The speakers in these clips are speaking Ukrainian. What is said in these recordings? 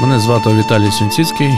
Мене звати Віталій Сінціцький.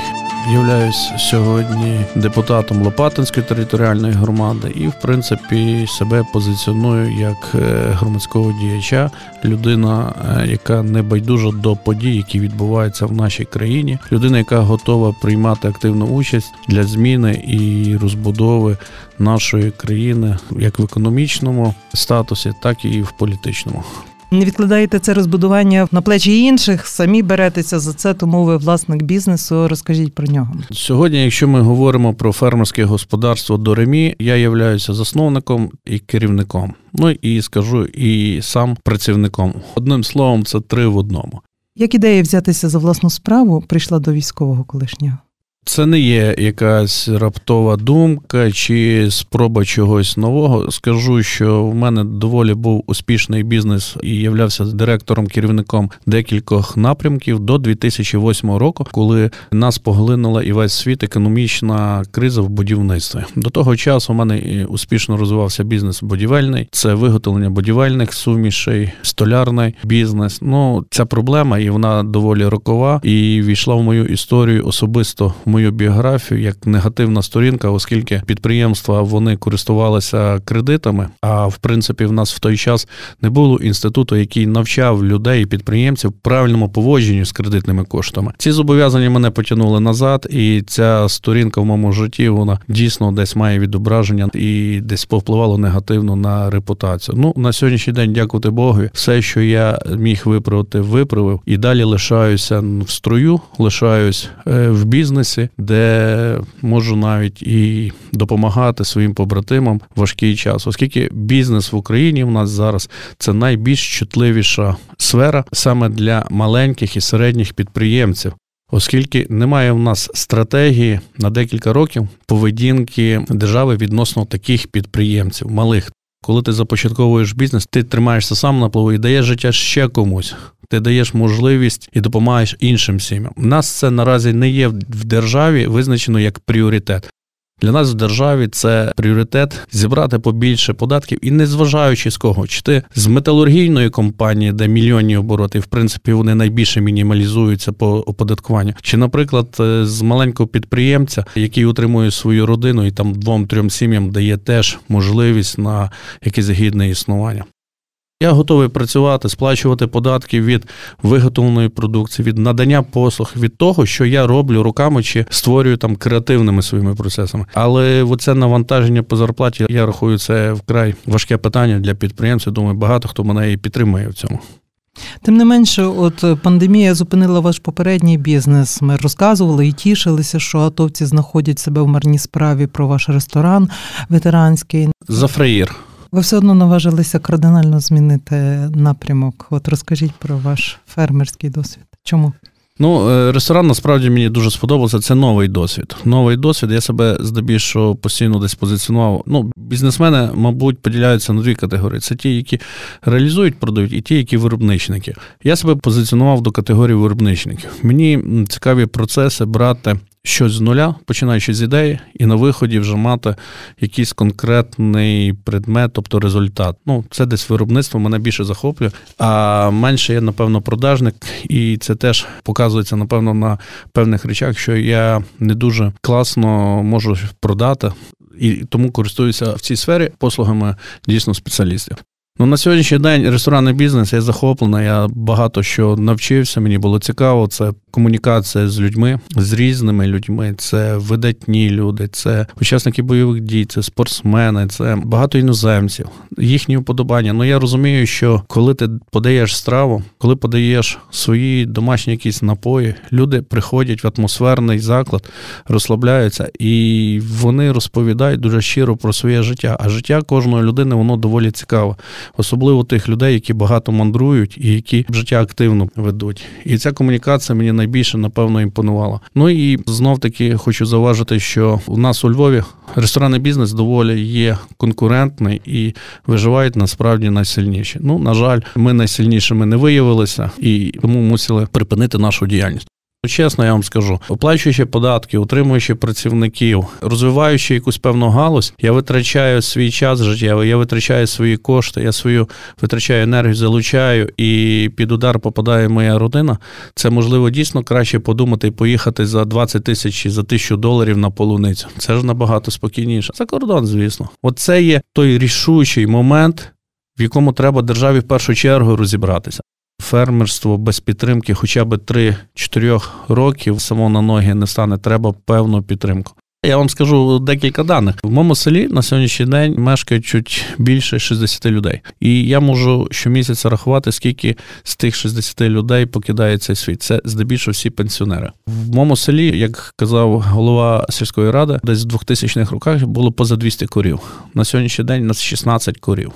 Являюсь сьогодні депутатом Лопатинської територіальної громади і, в принципі, себе позиціоную як е, громадського діяча, людина, е, яка не байдужа до подій, які відбуваються в нашій країні, людина, яка готова приймати активну участь для зміни і розбудови нашої країни як в економічному статусі, так і в політичному. Не відкладаєте це розбудування на плечі інших, самі беретеся за це, тому ви власник бізнесу. Розкажіть про нього. Сьогодні, якщо ми говоримо про фермерське господарство до ремі, я являюся засновником і керівником. Ну і скажу і сам працівником. Одним словом, це три в одному. Як ідея взятися за власну справу прийшла до військового колишнього? Це не є якась раптова думка чи спроба чогось нового. Скажу, що в мене доволі був успішний бізнес і являвся директором керівником декількох напрямків до 2008 року, коли нас поглинула і весь світ економічна криза в будівництві. До того часу в мене успішно розвивався бізнес будівельний, це виготовлення будівельних сумішей, столярний бізнес. Ну ця проблема, і вона доволі рокова, і війшла в мою історію особисто в мою біографію як негативна сторінка, оскільки підприємства вони користувалися кредитами. А в принципі, в нас в той час не було інституту, який навчав людей і підприємців правильному поводженню з кредитними коштами. Ці зобов'язання мене потягнули назад, і ця сторінка в моєму житті вона дійсно десь має відображення і десь повпливало негативно на репутацію. Ну на сьогоднішній день, дякувати Богу, все, що я міг виправити, виправив і далі лишаюся в строю, лишаюсь е, в бізнесі де можу навіть і допомагати своїм побратимам в важкий час, оскільки бізнес в Україні в нас зараз це найбільш чутливіша сфера саме для маленьких і середніх підприємців. Оскільки немає в нас стратегії на декілька років поведінки держави відносно таких підприємців, малих. Коли ти започатковуєш бізнес, ти тримаєшся сам на плаву і даєш життя ще комусь. Ти даєш можливість і допомагаєш іншим сім'ям. У нас це наразі не є в державі визначено як пріоритет. Для нас в державі це пріоритет зібрати побільше податків і не зважаючи з кого, чи ти з металургійної компанії, де мільйонні обороти, в принципі, вони найбільше мінімалізуються по оподаткуванню, чи, наприклад, е, з маленького підприємця, який утримує свою родину і там двом-трьом сім'ям дає теж можливість на якесь гідне існування. Я готовий працювати, сплачувати податки від виготовленої продукції, від надання послуг, від того, що я роблю руками чи створюю там креативними своїми процесами. Але оце навантаження по зарплаті, я рахую, це вкрай важке питання для підприємців. Думаю, багато хто мене і підтримує в цьому. Тим не менше, от пандемія зупинила ваш попередній бізнес. Ми розказували і тішилися, що атовці знаходять себе в марній справі про ваш ресторан ветеранський. Зафраїр. Ви все одно наважилися кардинально змінити напрямок. От розкажіть про ваш фермерський досвід. Чому? Ну, е, ресторан насправді мені дуже сподобався. Це новий досвід. Новий досвід. Я себе здебільшого постійно десь позиціонував. Ну, бізнесмени, мабуть, поділяються на дві категорії: це ті, які реалізують, продають, і ті, які виробничники. Я себе позиціонував до категорії виробничників. Мені цікаві процеси брати щось з нуля, починаючи з ідеї, і на виході вже мати якийсь конкретний предмет, тобто результат. Ну, це десь виробництво мене більше захоплює, а менше я, напевно, продажник, і це теж показується, напевно, на певних речах, що я не дуже класно можу продати. І тому користуюся в цій сфері послугами дійсно спеціалістів. Ну, на сьогоднішній день ресторанний бізнес я захоплений. Я багато що навчився. Мені було цікаво. Це комунікація з людьми, з різними людьми. Це видатні люди, це учасники бойових дій, це спортсмени, це багато іноземців, їхні уподобання. Ну я розумію, що коли ти подаєш страву, коли подаєш свої домашні якісь напої, люди приходять в атмосферний заклад, розслабляються, і вони розповідають дуже щиро про своє життя. А життя кожної людини воно доволі цікаве особливо тих людей, які багато мандрують і які життя активно ведуть. І ця комунікація мені найбільше напевно імпонувала. Ну і знов таки хочу зауважити, що у нас у Львові ресторанний бізнес доволі є конкурентний і виживають насправді найсильніші. Ну на жаль, ми найсильнішими не виявилися і тому мусили припинити нашу діяльність. Чесно, я вам скажу, оплачуючи податки, утримуючи працівників, розвиваючи якусь певну галузь, я витрачаю свій час життєвий, я витрачаю свої кошти, я свою витрачаю енергію, залучаю і під удар попадає моя родина. Це можливо дійсно краще подумати і поїхати за 20 тисяч за тисячу доларів на полуницю. Це ж набагато спокійніше. За кордон, звісно. Оце є той рішучий момент, в якому треба державі в першу чергу розібратися фермерство без підтримки хоча б 3-4 років само на ноги не стане, треба певну підтримку. Я вам скажу декілька даних. В моєму селі на сьогоднішній день мешкають чуть більше 60 людей. І я можу щомісяця рахувати, скільки з тих 60 людей покидає цей світ. Це здебільшого всі пенсіонери. В моєму селі, як казав голова сільської ради, десь в 2000-х роках було поза 200 корів. На сьогоднішній день у нас 16 корів.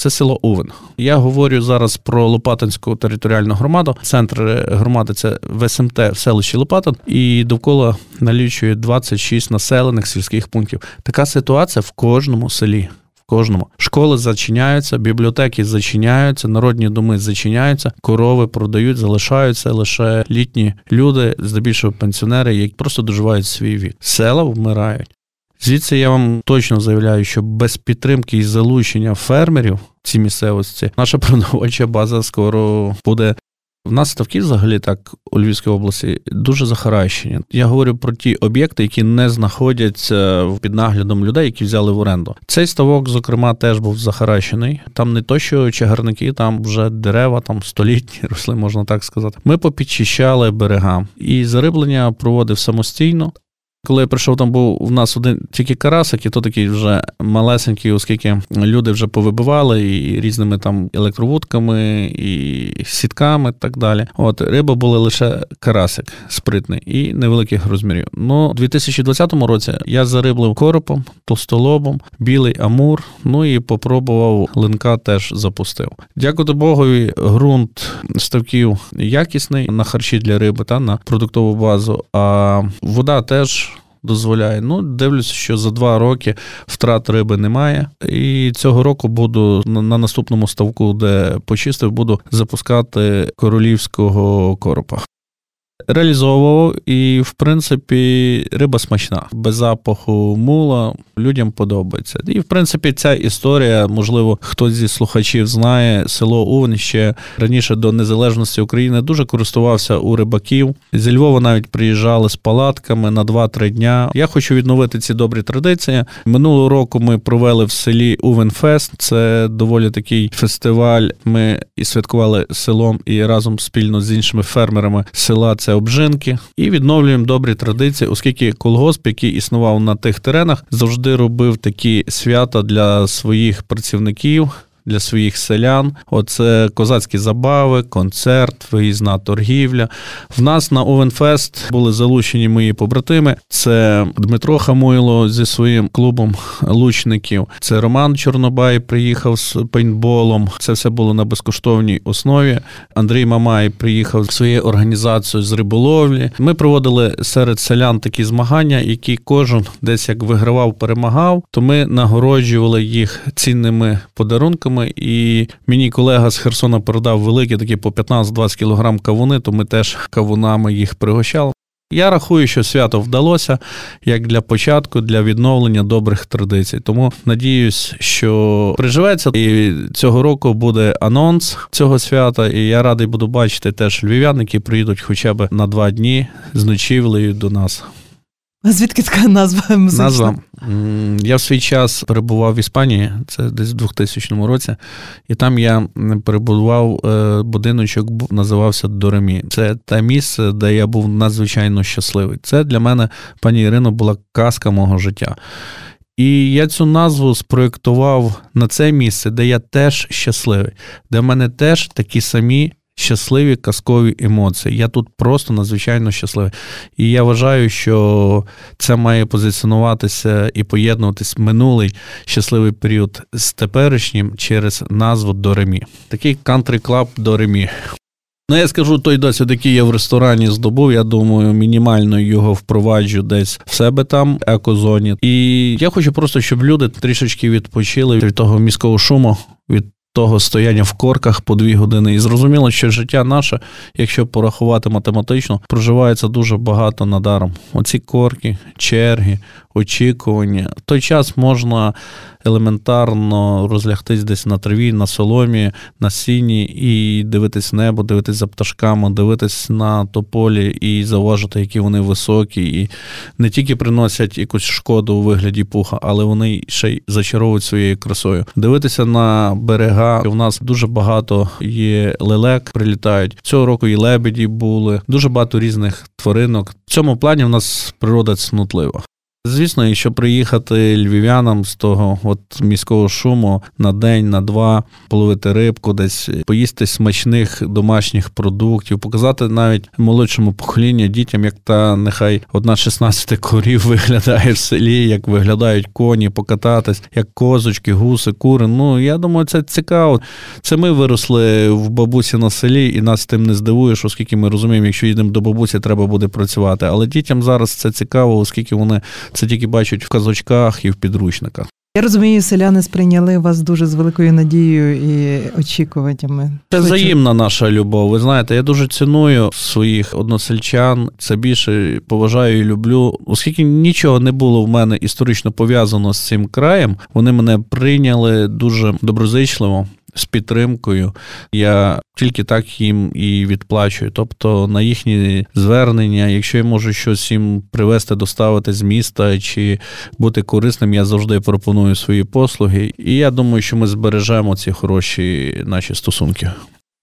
Це село Увен. Я говорю зараз про Лопатинську територіальну громаду. Центр громади це в СМТ в селищі Лопатин, і довкола налічує 26 населених сільських пунктів. Така ситуація в кожному селі. Кожному школи зачиняються, бібліотеки зачиняються, народні доми зачиняються, корови продають, залишаються лише літні люди, здебільшого пенсіонери, які просто доживають свій вік. Села вмирають. Звідси я вам точно заявляю, що без підтримки і залучення фермерів в цій місцевості наша продовольча база скоро буде. В нас ставки взагалі так у Львівській області дуже захаращені. Я говорю про ті об'єкти, які не знаходяться під наглядом людей, які взяли в оренду. Цей ставок, зокрема, теж був захаращений. Там не то, що чагарники, там вже дерева, там столітні росли, можна так сказати. Ми попідчищали берега і зариблення проводив самостійно. Коли я прийшов, там був у нас один тільки карасик, і то такий вже малесенький, оскільки люди вже повибивали і різними там електровудками, і сітками, і так далі. От риба була лише карасик спритний і невеликих розмірів. Ну, у 2020 році я зариблив коропом, толстолобом, білий амур. Ну і попробував линка теж запустив. Дякувати Богові, ґрунт ставків якісний на харчі для риби та на продуктову базу. А вода теж дозволяє. Ну, дивлюся, що за два роки втрат риби немає. І цього року буду на наступному ставку, де почистив, буду запускати королівського коропа реалізовував, і, в принципі, риба смачна, без запаху мула, людям подобається. І, в принципі, ця історія, можливо, хтось зі слухачів знає, село Увен ще раніше до незалежності України дуже користувався у рибаків. Зі Львова навіть приїжджали з палатками на 2-3 дня. Я хочу відновити ці добрі традиції. Минулого року ми провели в селі Увенфест. Це доволі такий фестиваль. Ми і святкували селом і разом спільно з іншими фермерами села. Це обжинки, і відновлюємо добрі традиції, оскільки колгосп, який існував на тих теренах, завжди робив такі свята для своїх працівників для своїх селян. Оце козацькі забави, концерт, виїзна торгівля. В нас на Овенфест були залучені мої побратими. Це Дмитро Хамойло зі своїм клубом лучників. Це Роман Чорнобай приїхав з пейнтболом. Це все було на безкоштовній основі. Андрій Мамай приїхав з своєю організацією з риболовлі. Ми проводили серед селян такі змагання, які кожен десь як вигравав, перемагав. То ми нагороджували їх цінними подарунками кавунами, і мені колега з Херсона передав великі такі по 15-20 кілограм кавуни, то ми теж кавунами їх пригощали. Я рахую, що свято вдалося як для початку, для відновлення добрих традицій. Тому надіюсь, що приживеться. І цього року буде анонс цього свята. І я радий буду бачити теж львів'ян, які приїдуть хоча б на два дні з ночівлею до нас. Звідки така назва музична? Назва. Я в свій час перебував в Іспанії, це десь в 2000 році, і там я перебував е, будиночок, називався Доремі. Це те місце, де я був надзвичайно щасливий. Це для мене, пані Ірино, була казка мого життя. І я цю назву спроєктував на це місце, де я теж щасливий, де в мене теж такі самі щасливі казкові емоції. Я тут просто надзвичайно щасливий. І я вважаю, що це має позиціонуватися і поєднуватись минулий щасливий період з теперішнім через назву Доремі. Такий кантри-клаб Доремі. Ну, я скажу той досвід, який я в ресторані здобув. Я думаю, мінімально його впроваджу десь в себе там, екозоні. І я хочу просто, щоб люди трішечки відпочили від того міського шуму, від того стояння в корках по дві години. І зрозуміло, що життя наше, якщо порахувати математично, проживається дуже багато надаром. Оці корки, черги, очікування. В той час можна елементарно розлягтись десь на траві, на соломі, на сіні і дивитись небо, дивитись за пташками, дивитись на тополі і зауважити, які вони високі, і не тільки приносять якусь шкоду у вигляді пуха, але вони ще й зачаровують своєю красою. Дивитися на берега. У нас дуже багато є лелек, прилітають цього року. І лебеді були дуже багато різних тваринок. В цьому плані в нас природа цнотлива. Звісно, якщо приїхати львів'янам з того от міського шуму на день, на два, половити рибку, десь поїсти смачних домашніх продуктів, показати навіть молодшому поколінню дітям, як та нехай одна 16 корів виглядає в селі, як виглядають коні, покататись, як козочки, гуси, кури. Ну я думаю, це цікаво. Це ми виросли в бабусі на селі, і нас тим не здивуєш, оскільки ми розуміємо, якщо їдемо до бабусі, треба буде працювати. Але дітям зараз це цікаво, оскільки вони це тільки бачать в казочках і в підручниках. Я розумію, селяни сприйняли вас дуже з великою надією і очікуваннями. Це взаємна наша любов. Ви знаєте, я дуже ціную своїх односельчан. Це більше поважаю і люблю, оскільки нічого не було в мене історично пов'язано з цим краєм. Вони мене прийняли дуже доброзичливо з підтримкою. Я тільки так їм і відплачую. Тобто на їхні звернення, якщо я можу щось їм привезти, доставити з міста чи бути корисним, я завжди пропоную свої послуги. І я думаю, що ми збережемо ці хороші наші стосунки.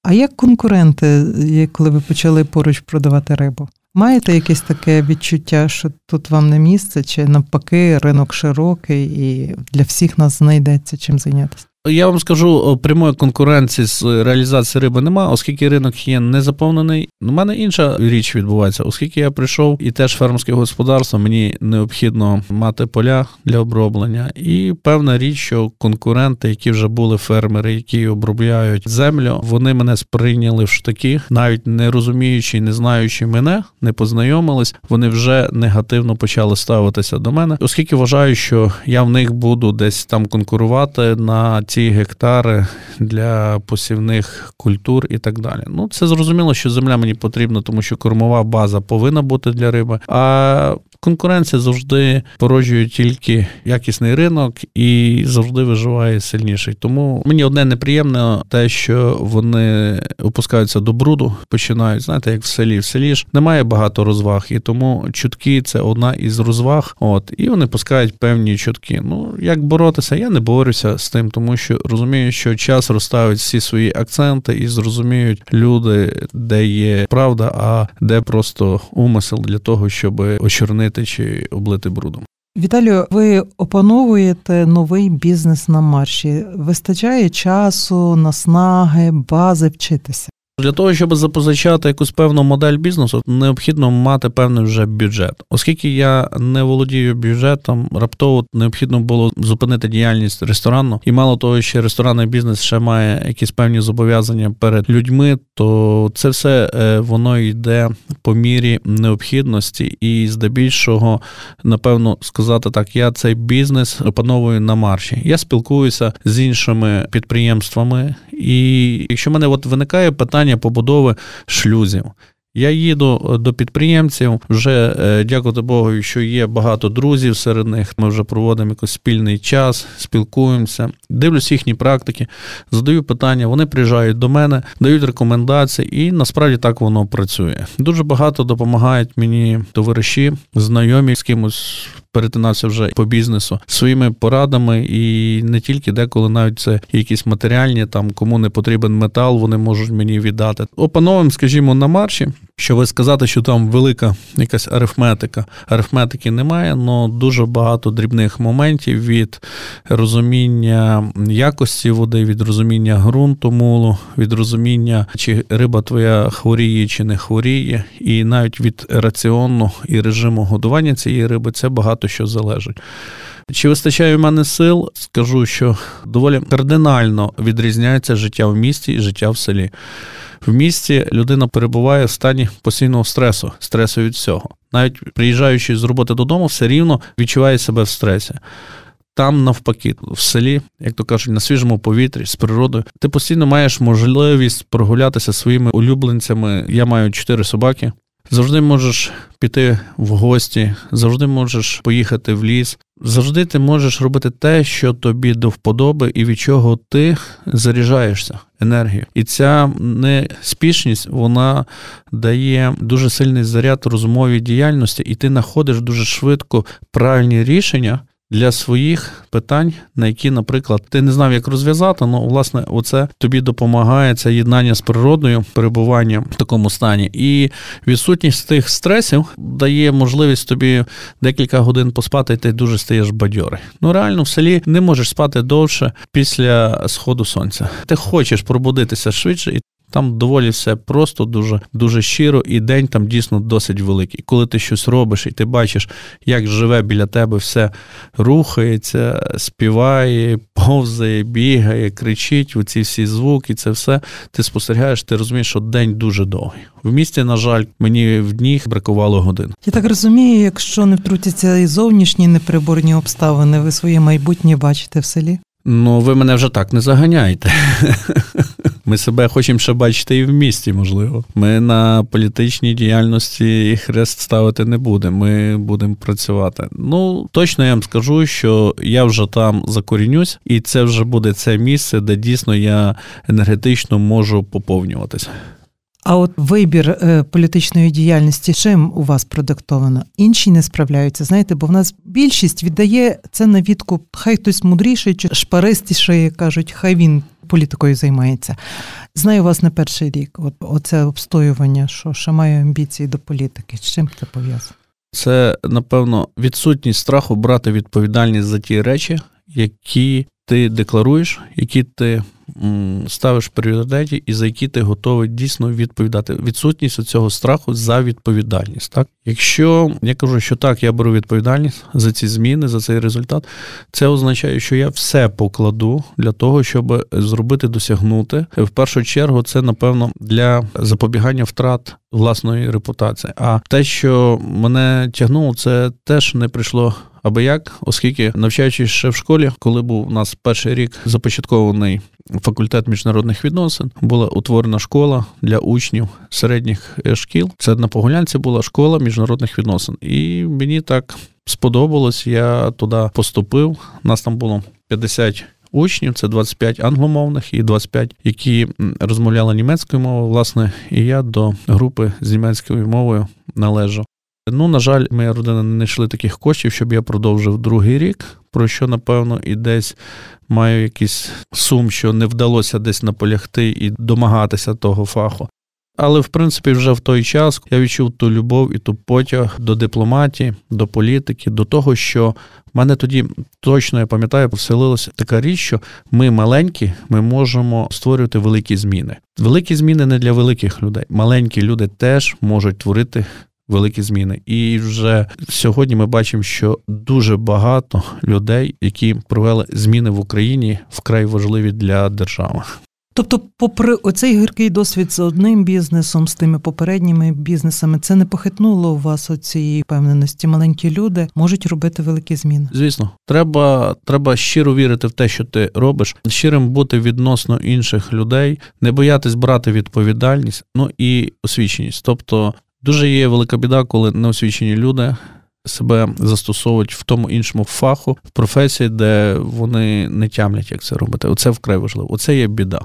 А як конкуренти, коли ви почали поруч продавати рибу? Маєте якесь таке відчуття, що тут вам не місце, чи навпаки, ринок широкий і для всіх нас знайдеться чим зайнятися? Я вам скажу, прямої конкуренції з реалізації риби немає, оскільки ринок є незаповнений. У мене інша річ відбувається, оскільки я прийшов і теж фермерське господарство, мені необхідно мати поля для оброблення. І певна річ, що конкуренти, які вже були фермери, які обробляють землю, вони мене сприйняли в штаки, навіть не розуміючи, не знаючи мене, не познайомились, вони вже негативно почали ставитися до мене, оскільки вважаю, що я в них буду десь там конкурувати на ці ці гектари для посівних культур і так далі. Ну, це зрозуміло, що земля мені потрібна, тому що кормова база повинна бути для риби. А конкуренція завжди породжує тільки якісний ринок і завжди виживає сильніший. Тому мені одне неприємне те, що вони опускаються до бруду, починають, знаєте, як в селі. В селі ж немає багато розваг, і тому чутки це одна із розваг. От і вони пускають певні чутки. Ну як боротися, я не борюся з тим, тому що розуміють, що час розставить всі свої акценти і зрозуміють люди, де є правда, а де просто умисел для того, щоб очорнити чи облити брудом. Віталію, ви опановуєте новий бізнес на марші. Вистачає часу, наснаги, бази вчитися. Для того, щоб запозичати якусь певну модель бізнесу, необхідно мати певний вже бюджет. Оскільки я не володію бюджетом, раптово необхідно було зупинити діяльність ресторану, і мало того, що ресторанний бізнес ще має якісь певні зобов'язання перед людьми, то це все е, воно йде по мірі необхідності, і здебільшого, напевно, сказати так, я цей бізнес опановую на марші. Я спілкуюся з іншими підприємствами, і якщо в мене от виникає питання питання побудови шлюзів. Я їду е, до підприємців, вже е, дякувати Богу, що є багато друзів серед них. Ми вже проводимо якийсь спільний час, спілкуємося, дивлюсь їхні практики, задаю питання. Вони приїжджають до мене, дають рекомендації, і насправді так воно працює. Дуже багато допомагають мені товариші, знайомі з кимось перетинався вже по бізнесу своїми порадами, і не тільки деколи навіть це якісь матеріальні, там кому не потрібен метал, вони можуть мені віддати. Опановим, скажімо, на марші. Щоб сказати, що там велика якась арифметика. Арифметики немає, але дуже багато дрібних моментів від розуміння якості води, від розуміння ґрунту мулу, від розуміння, чи риба твоя хворіє чи не хворіє, і навіть від раціону і режиму годування цієї риби це багато що залежить. Чи вистачає в мене сил? Скажу, що доволі кардинально відрізняється життя в місті і життя в селі. В місті людина перебуває в стані постійного стресу, стресу від всього. Навіть приїжджаючи з роботи додому, все рівно відчуває себе в стресі. Там навпаки, в селі, як то кажуть, на свіжому повітрі з природою, ти постійно маєш можливість прогулятися своїми улюбленцями. Я маю чотири собаки. Завжди можеш піти в гості, завжди можеш поїхати в ліс, завжди ти можеш робити те, що тобі до вподоби, і від чого ти заряджаєшся енергію. І ця неспішність вона дає дуже сильний заряд розумовій діяльності, і ти знаходиш дуже швидко правильні рішення для своїх питань, на які, наприклад, ти не знав, як розв'язати, але власне, оце тобі допомагає це єднання з природою, перебування в такому стані. І відсутність тих стресів дає можливість тобі декілька годин поспати, і ти дуже стаєш бадьорий. Ну реально в селі не можеш спати довше після сходу сонця. Ти хочеш пробудитися швидше, і там доволі все просто, дуже дуже щиро, і день там дійсно досить великий. Коли ти щось робиш, і ти бачиш, як живе біля тебе, все рухається, співає, повзає, бігає, кричить, оці всі звуки, це все. Ти спостерігаєш, ти розумієш, що день дуже довгий. В місті, на жаль, мені в дні бракувало годин. Я так розумію, якщо не втрутяться і зовнішні неприборні обставини, ви своє майбутнє бачите в селі? Ну, ви мене вже так не заганяйте. Ми себе хочемо ще бачити і в місті, можливо. Ми на політичній діяльності хрест ставити не будемо. Ми будемо працювати. Ну, точно я вам скажу, що я вже там закорінюсь, і це вже буде це місце, де дійсно я енергетично можу поповнюватися. А от вибір е, політичної діяльності чим у вас продиктовано? Інші не справляються. Знаєте, бо в нас більшість віддає це на відкуп. Хай хтось мудріший чи шпаристіший, кажуть, хай він політикою займається. Знаю вас не перший рік. От оце обстоювання, що ще маю амбіції до політики. З чим це пов'язано? Це напевно відсутність страху брати відповідальність за ті речі, які ти декларуєш, які ти ставиш в пріоритеті і за які ти готовий дійсно відповідати. Відсутність цього страху за відповідальність. Так, якщо я кажу, що так, я беру відповідальність за ці зміни, за цей результат, це означає, що я все покладу для того, щоб зробити, досягнути. В першу чергу, це напевно для запобігання втрат власної репутації. А те, що мене тягнуло, це теж не прийшло аби як, оскільки навчаючись ще в школі, коли був у нас перший рік започаткований факультет міжнародних відносин, була утворена школа для учнів середніх е, шкіл. Це на Погулянці була школа міжнародних відносин, і мені так сподобалось. Я туди поступив. Нас там було 50 Учнів це 25 англомовних і 25, які розмовляли німецькою мовою, власне, і я до групи з німецькою мовою належу. Ну, на жаль, моя родина не знайшли таких коштів, щоб я продовжив другий рік, про що, напевно, і десь маю якийсь сум, що не вдалося десь наполягти і домагатися того фаху. Але, в принципі, вже в той час я відчув ту любов і ту потяг до дипломатії, до політики, до того, що в мене тоді точно я пам'ятаю, поселилася така річ, що ми маленькі, ми можемо створювати великі зміни. Великі зміни не для великих людей. Маленькі люди теж можуть творити великі зміни. І вже сьогодні ми бачимо, що дуже багато людей, які провели зміни в Україні, вкрай важливі для держави. Тобто, попри оцей гіркий досвід з одним бізнесом, з тими попередніми бізнесами, це не похитнуло у вас оцієї впевненості. Маленькі люди можуть робити великі зміни. Звісно, треба треба щиро вірити в те, що ти робиш, щирим бути відносно інших людей, не боятись брати відповідальність, ну і освіченість. Тобто Дуже є велика біда, коли неосвічені люди себе застосовують в тому іншому фаху, в професії, де вони не тямлять, як це робити. Оце вкрай важливо. Оце є біда.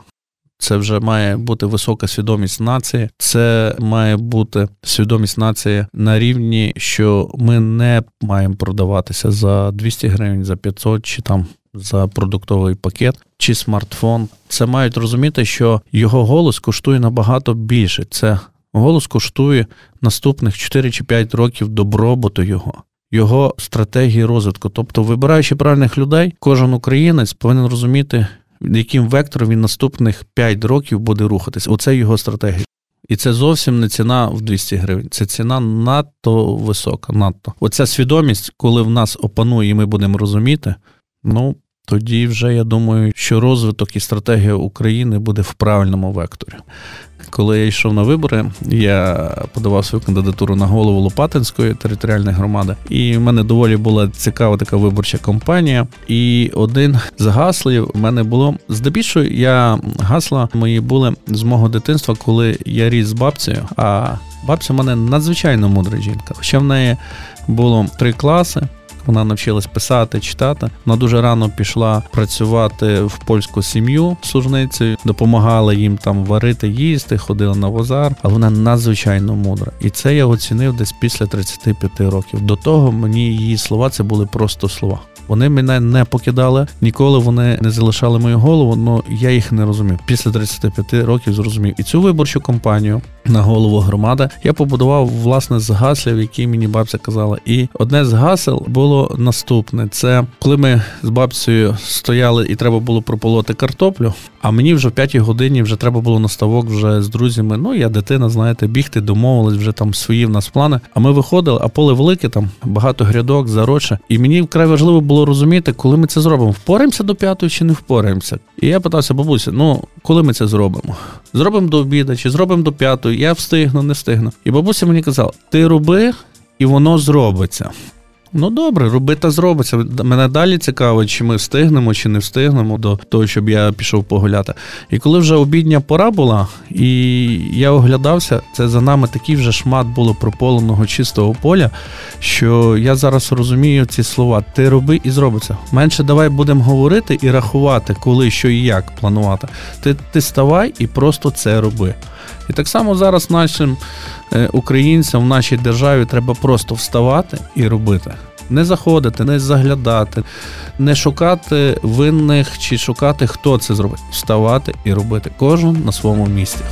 Це вже має бути висока свідомість нації. Це має бути свідомість нації на рівні, що ми не маємо продаватися за 200 гривень, за 500 чи там за продуктовий пакет чи смартфон. Це мають розуміти, що його голос коштує набагато більше. Це Голос коштує наступних 4 чи 5 років добробуту його, його стратегії розвитку. Тобто, вибираючи правильних людей, кожен українець повинен розуміти, яким вектором він наступних 5 років буде рухатись. Оце його стратегія. І це зовсім не ціна в 200 гривень. Це ціна надто висока. Надто. Оця свідомість, коли в нас опанує, і ми будемо розуміти, ну тоді вже я думаю, що розвиток і стратегія України буде в правильному векторі. Коли я йшов на вибори, я подавав свою кандидатуру на голову Лопатинської територіальної громади, і в мене доволі була цікава така виборча кампанія. І один з гаслів у мене було здебільшого, я гасла мої були з мого дитинства, коли я ріс з бабцею. А бабця в мене надзвичайно мудра жінка. Хоча в неї було три класи. Вона навчилась писати, читати. Вона дуже рано пішла працювати в польську сім'ю служницею, допомагала їм там варити, їсти, ходила на возар, але вона надзвичайно мудра. І це я оцінив десь після 35 років. До того мені її слова це були просто слова. Вони мене не покидали, ніколи вони не залишали мою голову, але я їх не розумів. Після 35 років зрозумів. І цю виборчу кампанію на голову громади я побудував власне з гаслів, які мені бабця казала. І одне з гасел було наступне: це коли ми з бабцею стояли і треба було прополоти картоплю. А мені вже в п'ятій годині вже треба було на ставок вже з друзями. Ну я дитина, знаєте, бігти, домовились, вже там свої в нас плани. А ми виходили, а поле велике, там багато грядок, зароче. І мені вкрай важливо було розуміти, коли ми це зробимо. Впораємося до п'ятої чи не впораємося. І я питався, бабуся, ну коли ми це зробимо? Зробимо до обіда чи зробимо до п'ятої? Я встигну, не встигну. І бабуся мені казала: ти роби, і воно зробиться. Ну добре, роби та зробиться. Мене далі цікаво, чи ми встигнемо, чи не встигнемо до того, щоб я пішов погуляти. І коли вже обідня пора була, і я оглядався, це за нами такий вже шмат було прополеного чистого поля, що я зараз розумію ці слова: ти роби і зробиться. Менше давай будемо говорити і рахувати, коли, що і як планувати. Ти, Ти ставай і просто це роби. І так само зараз нашим е, українцям в нашій державі треба просто вставати і робити. Не заходити, не заглядати, не шукати винних чи шукати, хто це зробить. Вставати і робити кожен на своєму місці.